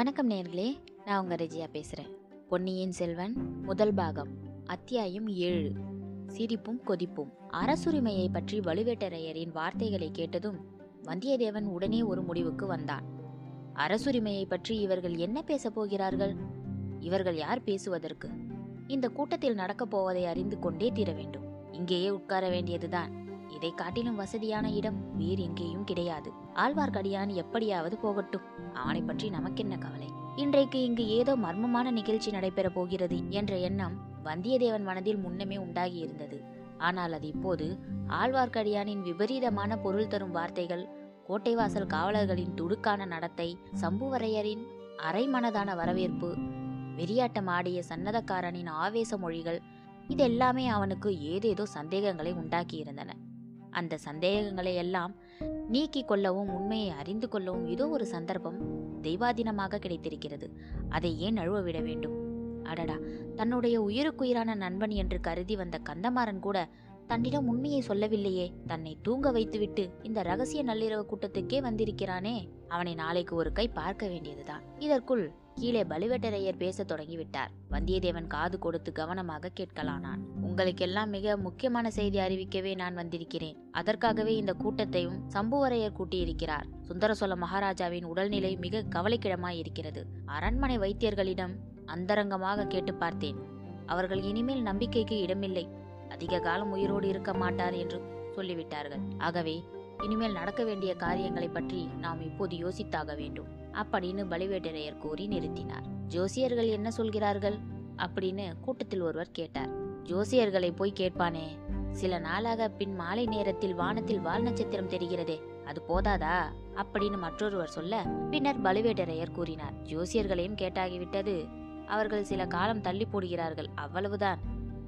வணக்கம் நேர்களே நான் உங்கள் ரெஜியா பேசுகிறேன் பொன்னியின் செல்வன் முதல் பாகம் அத்தியாயம் ஏழு சிரிப்பும் கொதிப்பும். அரசுரிமையை பற்றி வலுவேட்டரையரின் வார்த்தைகளை கேட்டதும் வந்தியத்தேவன் உடனே ஒரு முடிவுக்கு வந்தான். அரசுரிமையை பற்றி இவர்கள் என்ன பேசப் போகிறார்கள்? இவர்கள் யார் பேசுவதற்கு? இந்த கூட்டத்தில் நடக்கப் போவதை அறிந்து கொண்டே தீர வேண்டும். இங்கேயே உட்கார வேண்டியதுதான். இதை காட்டிலும் வசதியான இடம் வேறு எங்கேயும் கிடையாது. ஆழ்வார்க்கடியான் எப்படியாவது போகட்டும். அவனை பற்றி நமக்கென்ன கவலை? இன்றைக்கு இங்கு ஏதோ மர்மமான நிகழ்ச்சி நடைபெறப் போகிறது என்ற எண்ணம் வந்தியத்தேவன் மனதில் முன்னமே உண்டாகி இருந்தது ஆனால் அது இப்போது ஆழ்வார்க்கடியானின் விபரீதமான பொருள் தரும் வார்த்தைகள் கோட்டைவாசல் காவலர்களின் துடுக்கான நடத்தை சம்புவரையரின் அரைமனதான வரவேற்பு வெறியாட்டம் ஆடிய சன்னதக்காரனின் ஆவேச மொழிகள் இதெல்லாமே அவனுக்கு ஏதேதோ சந்தேகங்களை உண்டாக்கியிருந்தன. அந்த சந்தேகங்களை எல்லாம் நீக்கிக் கொள்ளவும் உண்மையை அறிந்து கொள்ளவும் இதோ ஒரு சந்தர்ப்பம் தெய்வாதீனமாக கிடைத்திருக்கிறது. அதை ஏன் அழுவ விட வேண்டும்? அடடா! தன்னுடைய உயிருக்குயிரான நண்பன் என்று கருதி வந்த கந்தமாறன் கூட தன்னிடம் உண்மையை சொல்லவில்லையே. தன்னை தூங்க வைத்துவிட்டு இந்த ரகசிய நள்ளிரவு கூட்டத்துக்கே வந்திருக்கிறானே. அவனை நாளைக்கு ஒரு கை பார்க்க வேண்டியதுதான். இதற்குள் கீழே பலுவேட்டரையர் பேசத் தொடங்கிவிட்டார். வந்தியத்தேவன் காது கொடுத்து கவனமாக கேட்கலானான். உங்களுக்கெல்லாம் மிக முக்கியமான செய்தி அறிவிக்கவே நான் வந்திருக்கிறேன். அதற்காகவே இந்த கூட்டத்தையும் சம்புவரையர் கூட்டியிருக்கிறார். சுந்தர சோழ மகாராஜாவின் உடல்நிலை மிக கவலைக்கிடமாய் இருக்கிறது அரண்மனை வைத்தியர்களிடம் அந்தரங்கமாக கேட்டு பார்த்தேன். அவர்கள் இனிமேல் நம்பிக்கைக்கு இடமில்லை. அதிக காலம் உயிரோடு இருக்க மாட்டார் என்று சொல்லிவிட்டார்கள். ஆகவே இனிமேல் நடக்க வேண்டிய காரியங்களை பற்றி நாம் இப்போது யோசித்தாக வேண்டும். அப்படின்னு பலிவேட்டரையர் கூறி நிறுத்தினார். ஜோசியர்கள் என்ன சொல்கிறார்கள்? அப்படின்னு கூட்டத்தில் ஒருவர் கேட்டார். ஜோசியர்களை போய் கேட்பானே? சில நாளாக பின் மாலை நேரத்தில் வானத்தில் வால் நட்சத்திரம் தெரிகிறதே அது போதாதா? அப்படின்னு மற்றொருவர் சொல்ல பின்னர் பலுவேட்டரையர் கூறினார். ஜோசியர்களையும் கேட்டாகிவிட்டது. அவர்கள் சில காலம் தள்ளி போடுகிறார்கள் அவ்வளவுதான்.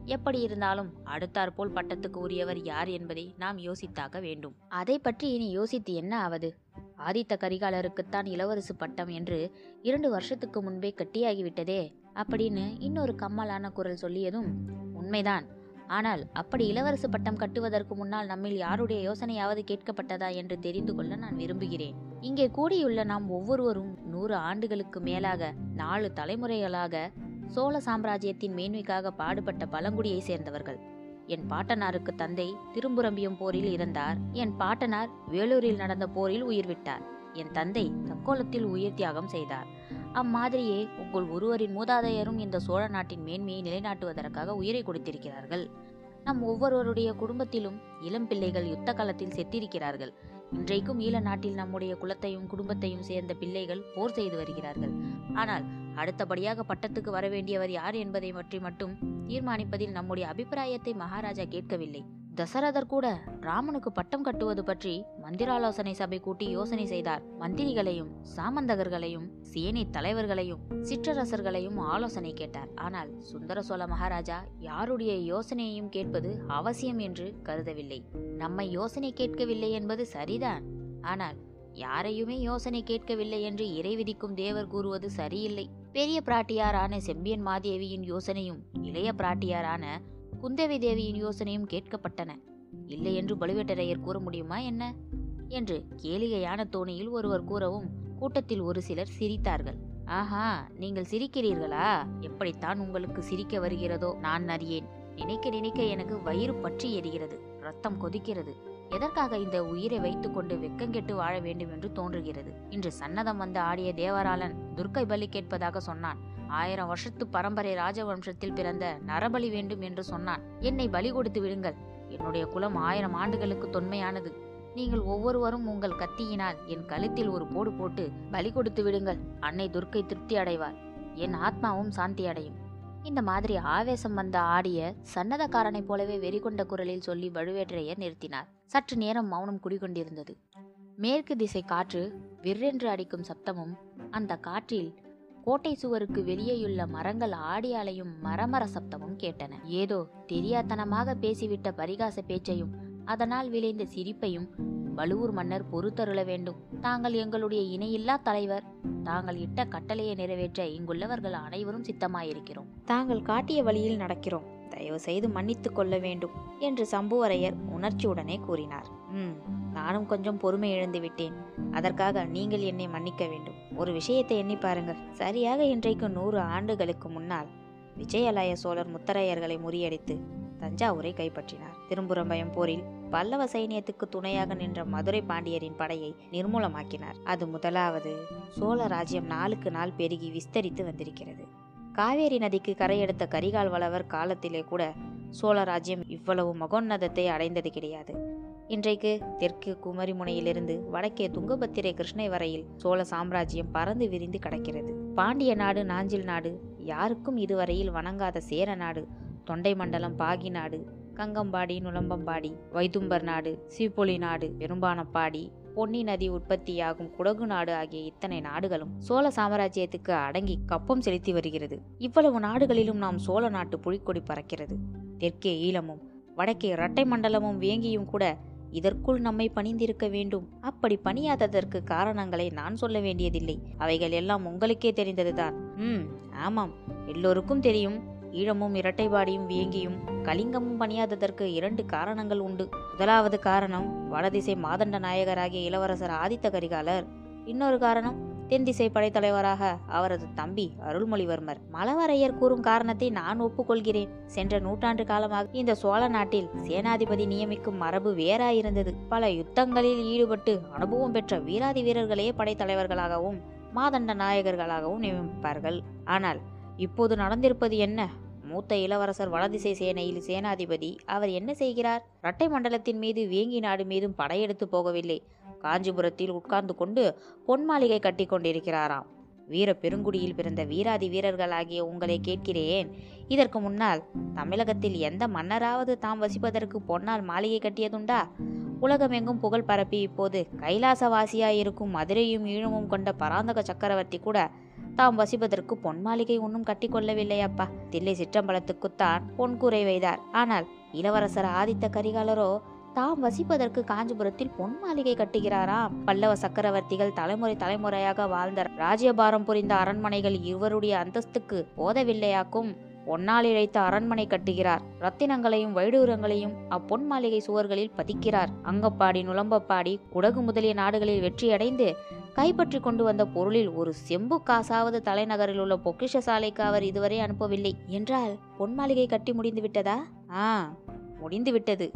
எப்படி இருந்தாலும் அடுத்தாற்போல் பட்டத்துக்கு உரியவர் யார் என்பதை நாம் யோசித்தாக வேண்டும். அதை பற்றி இனி யோசித்து என்ன ஆவது? ஆதித்த கரிகாலருக்குத்தான் இளவரசு பட்டம் என்று இரண்டு வருஷத்துக்கு முன்பே கட்டியாகிவிட்டதே அப்படின்னு இன்னொரு கம்மலான குரல் சொல்லியதும் உண்மைதான். ஆனால் அப்படி இளவரசு பட்டம் கட்டுவதற்கு முன்னால் நம்மில் யாருடைய யோசனையாவது கேட்கப்பட்டதா என்று தெரிந்து கொள்ள நான் விரும்புகிறேன். இங்கே கூடியுள்ள நாம் ஒவ்வொருவரும் நூறு ஆண்டுகளுக்கு மேலாக நாலு தலைமுறைகளாக சோழ சாம்ராஜ்யத்தின் மேன்மைக்காக பாடுபட்ட பழங்குடியை சேர்ந்தவர்கள். என் பாட்டனாருக்கு தந்தை திரும்புரம்பியம் போரில் இறந்தார் என் பாட்டனார் வேலூரில் நடந்த போரில் உயிர் விட்டார் என் தந்தை தக்கோலத்தில் உயிர் தியாகம் செய்தார். அம்மாதிரியே உங்கள் ஒருவரின் மூதாதையரும் இந்த சோழ நாட்டின் மேன்மையை நிலைநாட்டுவதற்காக உயிரை கொடுத்திருக்கிறார்கள். நம் ஒவ்வொருவருடைய குடும்பத்திலும் இளம் பிள்ளைகள் யுத்த காலத்தில் செத்திருக்கிறார்கள். இன்றைக்கும் ஈழ நாட்டில் நம்முடைய குலத்தையும் குடும்பத்தையும் சேர்ந்த பிள்ளைகள் போர் செய்து வருகிறார்கள். ஆனால் அடுத்தபடியாக பட்டத்துக்கு வரவேண்டியவர் யார் என்பதை பற்றி மட்டும் தீர்மானிப்பதில் நம்முடைய அபிப்பிராயத்தை மகாராஜா கேட்கவில்லை. தசரதர் கூட ராமனுக்கு பட்டம் கட்டுவது பற்றி மந்திராலோசனை சபை கூட்டி யோசனை செய்தார். மந்திரிகளையும் சாமந்தகர்களையும் சேனை தலைவர்களையும் சிற்றரசர்களையும் ஆலோசனை கேட்டார். ஆனால் சுந்தர சோழ மகாராஜா யாருடைய யோசனையையும் கேட்பது அவசியம் என்று கருதவில்லை. நம்மை யோசனை கேட்கவில்லை என்பது சரிதான். ஆனால் யாரையுமே யோசனை கேட்கவில்லை என்று இறை விதிக்கும் தேவர் கூறுவது சரியில்லை. பெரிய பிராட்டியாரான செம்பியன் மாதேவியின் யோசனையும் இளைய பிராட்டியாரான குந்தவி தேவியின் யோசனையும் கேட்கப்பட்டன. இல்லை என்று பழுவேட்டரையர் கூற முடியுமா என்ன? என்று கேளிகையான தோணியில் ஒருவர் கூறவும் கூட்டத்தில் ஒரு சிலர் சிரித்தார்கள். ஆஹா நீங்கள் சிரிக்கிறீர்களா? எப்படித்தான் உங்களுக்கு சிரிக்க வருகிறதோ? நான் அறியேன். நினைக்க நினைக்க எனக்கு வயிறு பற்றி எரிகிறது. ரத்தம் கொதிக்கிறது. எதற்காக இந்த உயிரை வைத்துக்கொண்டு வெக்கங்கெட்டு வாழ வேண்டும் என்று தோன்றுகிறது? இன்று சன்னதம் வந்து ஆடிய தேவராளன் துர்க்கை பலி கேட்பதாக சொன்னான். ஆயிரம் வருஷத்து பரம்பரை ராஜவம்சத்தில் பிறந்த நரபலி வேண்டும் என்று சொன்னான். என்னை பலி கொடுத்து விடுங்கள். என்னுடைய குலம் ஆயிரம் ஆண்டுகளுக்கு தொன்மையானது. நீங்கள் ஒவ்வொருவரும் உங்கள் கத்தியினால் என் கழுத்தில் ஒரு போடு போட்டு பலி கொடுத்து விடுங்கள். அன்னை துர்க்கை திருப்தி அடைவார். என் ஆத்மாவும் சாந்தி அடையும். இந்த மாதிரி ஆவேசம் வந்த ஆடிய சன்னதக்காரனைப் போலவே வெறிகொண்ட குரலில் சொல்லி வழுவேற்றையர் நிறுத்தினார். சற்று நேரம் மௌனம் குடிகொண்டிருந்தது. மேற்கு திசை காற்று விற்றென்று அடிக்கும் சப்தமும் அந்த காற்றில் கோட்டை சுவருக்கு வெளியேயுள்ள மரங்கள் ஆடி அலையும் மரமர சப்தமும் கேட்டன. ஏதோ தெரியாத்தனமாக பேசிவிட்ட பரிகாச பேச்சையும் அதனால் விளைந்த சிரிப்பையும் வலுவூர் மன்னர் பொறுத்தருள வேண்டும். தாங்கள் எங்களுடைய இணையில்லா தலைவர். தாங்கள் இட்ட கட்டளையை நிறைவேற்ற இங்குள்ளவர்கள் அனைவரும் சித்தமாயிருக்கிறோம். தாங்கள் காட்டிய வழியில் நடக்கிறோம். தயவு செய்து மன்னித்துக் கொள்ள வேண்டும் என்று சம்புவரையர் உணர்ச்சியுடனே கூறினார். ம் நானும் கொஞ்சம் பொறுமை இழந்து விட்டேன். அதற்காக நீங்கள் என்னை மன்னிக்க வேண்டும். ஒரு விஷயத்தை எண்ணி பாருங்கள். சரியாக இன்றைக்கு நூறு ஆண்டுகளுக்கு முன்னால் விஜயாலய சோழர் முத்தரையர்களை முறியடித்து தஞ்சாவூரை கைப்பற்றினார். திரும்புறம்பயம் போரில் பல்லவ சைனியத்துக்கு துணையாக நின்ற மதுரை பாண்டியரின் படையை நிர்மூலமாக்கினார். அது முதலாவது சோழ ராஜ்யம் நாளுக்கு நாள் பெருகி விஸ்தரித்து வந்திருக்கிறது. காவேரி நதிக்கு கரையெடுத்த கரிகால் வளவர் காலத்திலே கூட சோழ ராஜ்யம் இவ்வளவு மகோன்னதத்தை அடைந்தது கிடையாது. இன்றைக்கு தெற்கு குமரிமுனையிலிருந்து வடக்கே துங்கபத்திரை கிருஷ்ணை வரையில் சோழ சாம்ராஜ்யம் பறந்து விரிந்து கிடக்கிறது. பாண்டிய நாடு நாஞ்சில் நாடு யாருக்கும் இதுவரையில் வணங்காத சேர நாடு தொண்டை மண்டலம் பாகி நாடு கங்கம்பாடி நுளம்பம்பாடி வைதும்பர் நாடு சீப்பொலி நாடு பெரும்பானப்பாடி பொன்னி நதி உற்பத்தியாகும் குடகு நாடு ஆகிய இத்தனை நாடுகளும் சோழ சாம்ராஜ்யத்துக்கு அடங்கி கப்பம் செலுத்தி வருகிறது. இவ்வளவு நாடுகளிலும் நாம் சோழ நாட்டு புலிக்கொடி பறக்கிறது. தெற்கே ஈழமும் வடக்கே இரட்டை மண்டலமும் வேங்கியும் கூட இதற்குள் நம்மை பணிந்திருக்க வேண்டும். அப்படி பணியாததற்கு காரணங்களை நான் சொல்ல வேண்டியதில்லை. அவைகள் எல்லாம் உங்களுக்கே தெரிந்ததுதான். ம் ஆமாம். எல்லோருக்கும் தெரியும். ஈழமும் இரட்டைபாடியும் வேங்கியும் கலிங்கமும் பணியாததற்கு இரண்டு காரணங்கள் உண்டு. முதலாவது காரணம் வடதிசை மாதண்ட நாயகராகிய இளவரசர் ஆதித்த கரிகாலர். இன்னொரு காரணம் தென்திசை படைத்தலைவராக அவரது தம்பி அருள்மொழிவர்மர். மலவரையர் கூறும் காரணத்தை நான் ஒப்புக்கொள்கிறேன். சென்ற நூற்றாண்டு காலமாக இந்த சோழ நாட்டில் சேனாதிபதி நியமிக்கும் மரபு வேறாயிருந்தது. பல யுத்தங்களில் ஈடுபட்டு அனுபவம் பெற்ற வீராதி வீரர்களே படைத்தலைவர்களாகவும் மாதண்ட நாயகர்களாகவும் நியமிப்பார்கள். ஆனால் இப்போது நடந்திருப்பது என்ன? மூத்த இளவரசர் வடதிசை சேனையில் சேனாதிபதி. அவர் என்ன செய்கிறார்? இரட்டை மண்டலத்தின் மீது வேங்கி நாடு மீதும் படையெடுத்து போகவில்லை. காஞ்சிபுரத்தில் உட்கார்ந்து கொண்டு பொன் மாளிகை கட்டி கொண்டிருக்கிறாராம். வீர பெருங்குடியில் பிறந்த வீராதி வீரர்களாகிய உங்களை கேட்கிறேன். இதற்கு முன்னால் தமிழகத்தில் எந்த மன்னராவது தாம் வசிப்பதற்கு பொன்னால் மாளிகை கட்டியதுண்டா? உலகமெங்கும் புகழ் பரப்பி இப்போது கைலாசவாசியாயிருக்கும் மதுரையும் ஈழமும் கொண்ட பராந்தக சக்கரவர்த்தி கூட தாம் வசிப்பதற்கு பொன் மாளிகை ஒன்றும் கட்டிக்கொள்ளவில்லை அப்பா தில்லை சிற்றம்பலத்துக்குத்தான் பொன் கூரை வைத்தார். ஆனால் இளவரசர் ஆதித்த கரிகாலரோ தாம் வசிப்பதற்கு காஞ்சிபுரத்தில் பொன் மாளிகை கட்டுகிறாராம். பல்லவ சக்கரவர்த்திகள் தலைமுறை தலைமுறையாக வாழ்ந்த ராஜ்யபாரம் புரிந்த அரண்மனைகள் இவருடைய அந்தஸ்துக்கு போதவில்லையாக்கும். பொன்னால் இழைத்த அரண்மனை கட்டுகிறார். ரத்தினங்களையும் வைடூரங்களையும் அப்பொன் மாளிகை சுவர்களில் பதிக்கிறார். அங்கப்பாடி நுளம்பப்பாடி குடகு முதலிய நாடுகளில் வெற்றியடைந்து கைப்பற்றி கொண்டு வந்த பொருளில் ஒரு செம்பு காசாவது தலைநகரில் உள்ள பொக்கிஷ சாலைக்கு அவர் இதுவரை அனுப்பவில்லை. என்றால் பொன் மாளிகை கட்டி முடிந்து விட்டதா? ஆ முடிந்து விட்டது.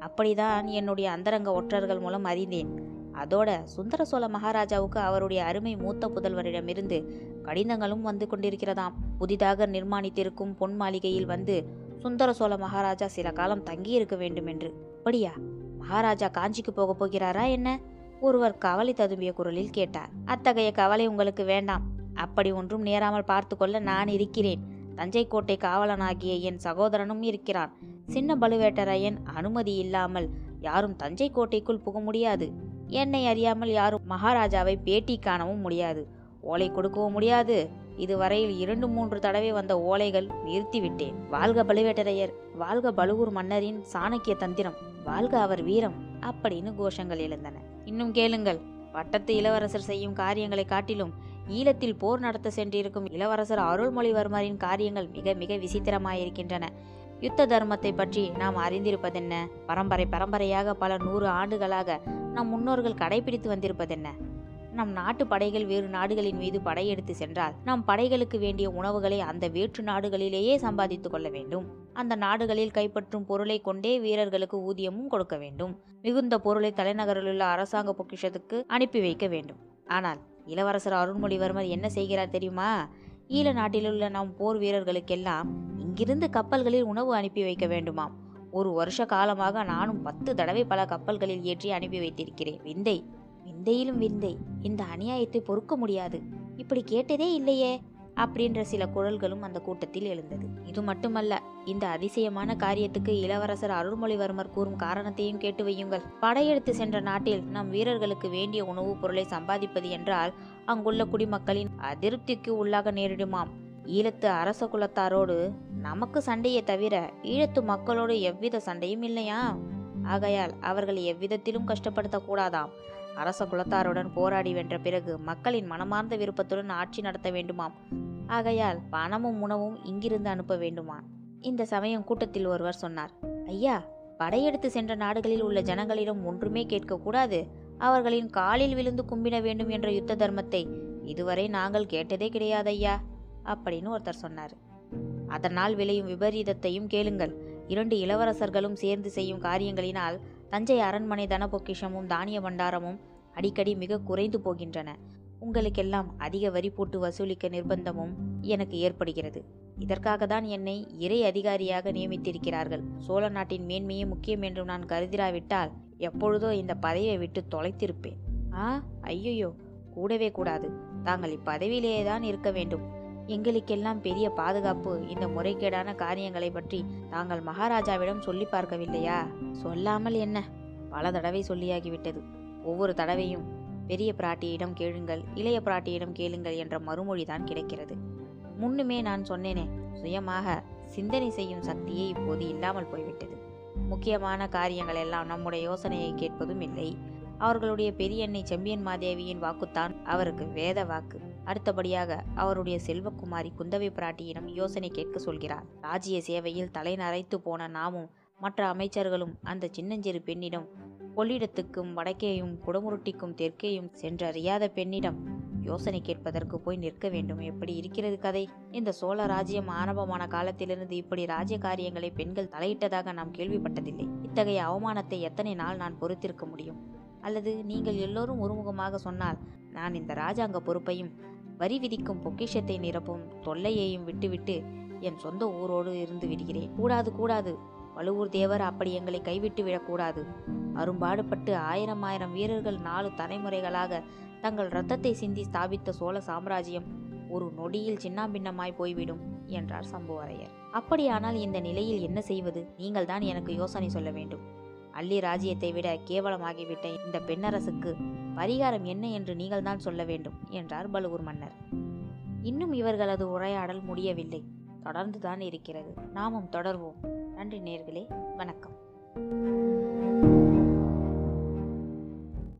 அப்படிதான் என்னுடைய அந்தரங்க ஒற்றர்கள் மூலம் அறிந்தேன். அதோட சுந்தர சோழ மகாராஜாவுக்கு அவருடைய அருமை மூத்த புதல்வரிடமிருந்து கடிதங்களும் வந்து கொண்டிருக்கிறதாம். புதிதாக நிர்மாணித்திருக்கும் பொன் மாளிகையில் வந்து சுந்தர சோழ மகாராஜா சில காலம் தங்கியிருக்க வேண்டும் என்று அப்படியா? மகாராஜா காஞ்சிக்கு போக போகிறாரா என்ன? ஒருவர் கவலை ததும்பிய குரலில் கேட்டார். அத்தகைய கவலை உங்களுக்கு வேண்டாம். அப்படி ஒன்றும் நேராமல் பார்த்து கொள்ள நான் இருக்கிறேன். தஞ்சை கோட்டை காவலனாகிய என் சகோதரனும் இருக்கிறான் சின்ன பழுவேட்டரையன் அனுமதி இல்லாமல் யாரும் தஞ்சை கோட்டைக்குள் புக முடியாது. என்னை அறியாமல் யாரும் மகாராஜாவை பேட்டி காணவும் முடியாது. ஓலை கொடுக்கவும் முடியாது. இதுவரையில் இரண்டு மூன்று தடவை வந்த ஓலைகள் நிறுத்திவிட்டேன். வாழ்க பழுவேட்டரையர் வாழ்க பழுவூர் மன்னரின் சாணக்கிய தந்திரம் வாழ்க அவர் வீரம் அப்படின்னு கோஷங்கள் எழுந்தன. இன்னும் கேளுங்கள். பட்டத்து இளவரசர் செய்யும் காரியங்களை காட்டிலும் ஈழத்தில் போர் நடத்த சென்றிருக்கும் இளவரசர் அருள்மொழிவர்மரின் காரியங்கள் மிக மிக விசித்திரமாயிருக்கின்றன. யுத்த தர்மத்தை பற்றி நாம் அறிந்திருப்பதென்ன? பரம்பரை பரம்பரையாக பல நூறு ஆண்டுகளாக நம் முன்னோர்கள் கடைபிடித்து வந்திருப்பதென்ன? நம் நாட்டு படைகள் வேறு நாடுகளின் மீது படையெடுத்து சென்றால் நம் படைகளுக்கு வேண்டிய உணவுகளை அந்த வேற்று நாடுகளிலேயே சம்பாதித்துக் கொள்ள வேண்டும். அந்த நாடுகளில் கைப்பற்றும் பொருளை கொண்டே வீரர்களுக்கு ஊதியமும் கொடுக்க வேண்டும். மிகுந்த பொருளை தலைநகரிலுள்ள அரசாங்க பொக்கிஷத்துக்கு அனுப்பி வைக்க வேண்டும். ஆனால் இளவரசர் அருண்மொழிவர்மர் என்ன செய்கிறார் தெரியுமா? ஈழ நாட்டிலுள்ள நம் போர் வீரர்களுக்கெல்லாம் இங்கிருந்து கப்பல்களில் உணவு அனுப்பி வைக்க வேண்டுமாம். ஒரு வருஷ காலமாக நானும் பத்து தடவை பல கப்பல்களில் ஏற்றி அனுப்பி வைத்திருக்கிறேன். விந்தை விந்தையிலும் விந்தை. இந்த அநியாயத்தை பொறுக்க முடியாது. இப்படி கேட்டதே இல்லையே. அப்படின்ற சில குரல்களும் அந்த கூட்டத்தில் எழுந்தது. இது மட்டுமல்ல இந்த அதிசயமான காரியத்துக்கு இளவரசர் அருள்மொழிவர்மர் கூறும் காரணத்தையும் கேட்டு வையுங்கள். படையெடுத்து சென்ற நாட்டில் நம் வீரர்களுக்கு வேண்டிய உணவுப் பொருளை சம்பாதிப்பது என்றால் அங்குள்ள குடிமக்களின் அதிருப்திக்கு உள்ளாக நேரிடுமாம். ஈழத்து அரச குலத்தாரோடு நமக்கு சண்டையை தவிர ஈழத்து மக்களோடு எவ்வித சண்டையும் இல்லையா? ஆகையால் அவர்கள் எவ்விதத்திலும் கஷ்டப்படுத்தக்கூடாதாம் அரச குலத்தாருடன் போராடி வென்ற பிறகு மக்களின் மனமார்ந்த விருப்பத்துடன் ஆட்சி நடத்த வேண்டுமாம். ஆகையால் பணமும் உணவும் இங்கிருந்து அனுப்ப வேண்டுமா இந்த சமயம் கூட்டத்தில் ஒருவர் சொன்னார் ஐயா படையெடுத்து சென்ற நாடுகளில் உள்ள ஜனங்களிடம் ஒன்றுமே கேட்கக்கூடாது. அவர்களின் காலில் விழுந்து கும்பிட வேண்டும் என்ற யுத்த தர்மத்தை இதுவரை நாங்கள் கேட்டதே கிடையாதையா அப்படின்னு ஒருத்தர் சொன்னார். அதனால் விளையும் விபரீதத்தையும் கேளுங்கள். இரண்டு இளவரசர்களும் சேர்ந்து செய்யும் காரியங்களினால் தஞ்சை அரண்மனை தன பொக்கிஷமும் தானிய பண்டாரமும் அடிக்கடி மிக குறைந்து போகின்றன. உங்களுக்கெல்லாம் அதிக வரி போட்டு வசூலிக்க நிர்பந்தமும் எனக்கு ஏற்படுகிறது. இதற்காக தான் என்னை இறை அதிகாரியாக நியமித்திருக்கிறார்கள். சோழ நாட்டின் மேன்மையே முக்கியம் என்று நான் கருதிராவிட்டால் எப்பொழுதோ இந்த பதவியை விட்டு தொலைத்திருப்பேன். ஆ ஐயையோ கூடவே கூடாது. தாங்கள் இப்பதவியிலேயே தான் இருக்க வேண்டும். எங்களுக்கெல்லாம் பெரிய பாதுகாப்பு. இந்த முறைகேடான காரியங்களை பற்றி தாங்கள் மகாராஜாவிடம் சொல்லி பார்க்கவில்லையா? சொல்லாமல் என்ன? பல தடவை சொல்லியாகிவிட்டது. ஒவ்வொரு தடவையும் பெரிய பிராட்டியிடம் கேளுங்கள் இளைய பிராட்டியிடம் கேளுங்கள் என்ற மறுமொழி தான் கிடைக்கிறது. முன்னுமே நான் சொன்னேனே சுயமாக சிந்தனை செய்யும் சக்தியே இப்போது இல்லாமல் போய்விட்டது. முக்கியமான காரியங்கள் எல்லாம் நம்முடைய யோசனையை கேட்பதும் இல்லை. அவர்களுடைய பெரியண்ணை செம்பியன் மாதேவியின் வாக்குத்தான் அவருக்கு வேத வாக்கு. அடுத்தபடியாக அவருடைய செல்வக்குமாரி குந்தவை பிராட்டியிடம் யோசனை கேட்க சொல்கிறார். ராஜ்ய சேவையில் தலை நரைத்து போன நாமும் மற்ற அமைச்சர்களும் அந்த சின்னஞ்சிறு பெண்ணிடம் கொள்ளிடத்துக்கும் வடக்கேயும் குடமுருட்டிக்கும் தெற்கேயும் சென்றறியாத பெண்ணிடம் யோசனை கேட்பதற்கு போய் நிற்க வேண்டும். எப்படி இருக்கிறது கதை? இந்த சோழ ராஜ்யம் ஆரம்பமான காலத்திலிருந்து இப்படி ராஜ்ய காரியங்களை பெண்கள் தலையிட்டதாக நாம் கேள்விப்பட்டதில்லை. இத்தகைய அவமானத்தை எத்தனை நாள் நான் பொறுத்திருக்க முடியும்? அல்லது நீங்கள் எல்லோரும் ஒருமுகமாக சொன்னால் நான் இந்த ராஜாங்க பொறுப்பையும் வரி விதிக்கும் பொக்கிஷத்தை நிரப்பும் தொல்லையையும் விட்டுவிட்டு என் சொந்த ஊரோடு இருந்து விடுகிறேன். கூடாது கூடாது. வலுவூர் தேவர் அப்படி எங்களை கைவிட்டு விடக்கூடாது. அரும்பாடுபட்டு ஆயிரம் ஆயிரம் வீரர்கள் நாலு தலைமுறைகளாக தங்கள் இரத்தத்தை சிந்தி ஸ்தாபித்த சோழ சாம்ராஜ்யம் ஒரு நொடியில் சின்னாபின்னமாய் போய்விடும் என்றார் சம்புவரையர். அப்படியானால் இந்த நிலையில் என்ன செய்வது? நீங்கள் தான் எனக்கு யோசனை சொல்ல வேண்டும். அள்ளி ராஜ்யத்தை விட கேவலமாகிவிட்ட இந்த பெண்ணரசுக்கு பரிகாரம் என்ன என்று நீங்கள் தான் சொல்ல வேண்டும் என்றார் பலுவூர் மன்னர். இன்னும் இவர்களது உரையாடல் முடியவில்லை. தொடர்ந்துதான் இருக்கிறது. நாமும் தொடர்வோம். நன்றி நேர்களே. வணக்கம்.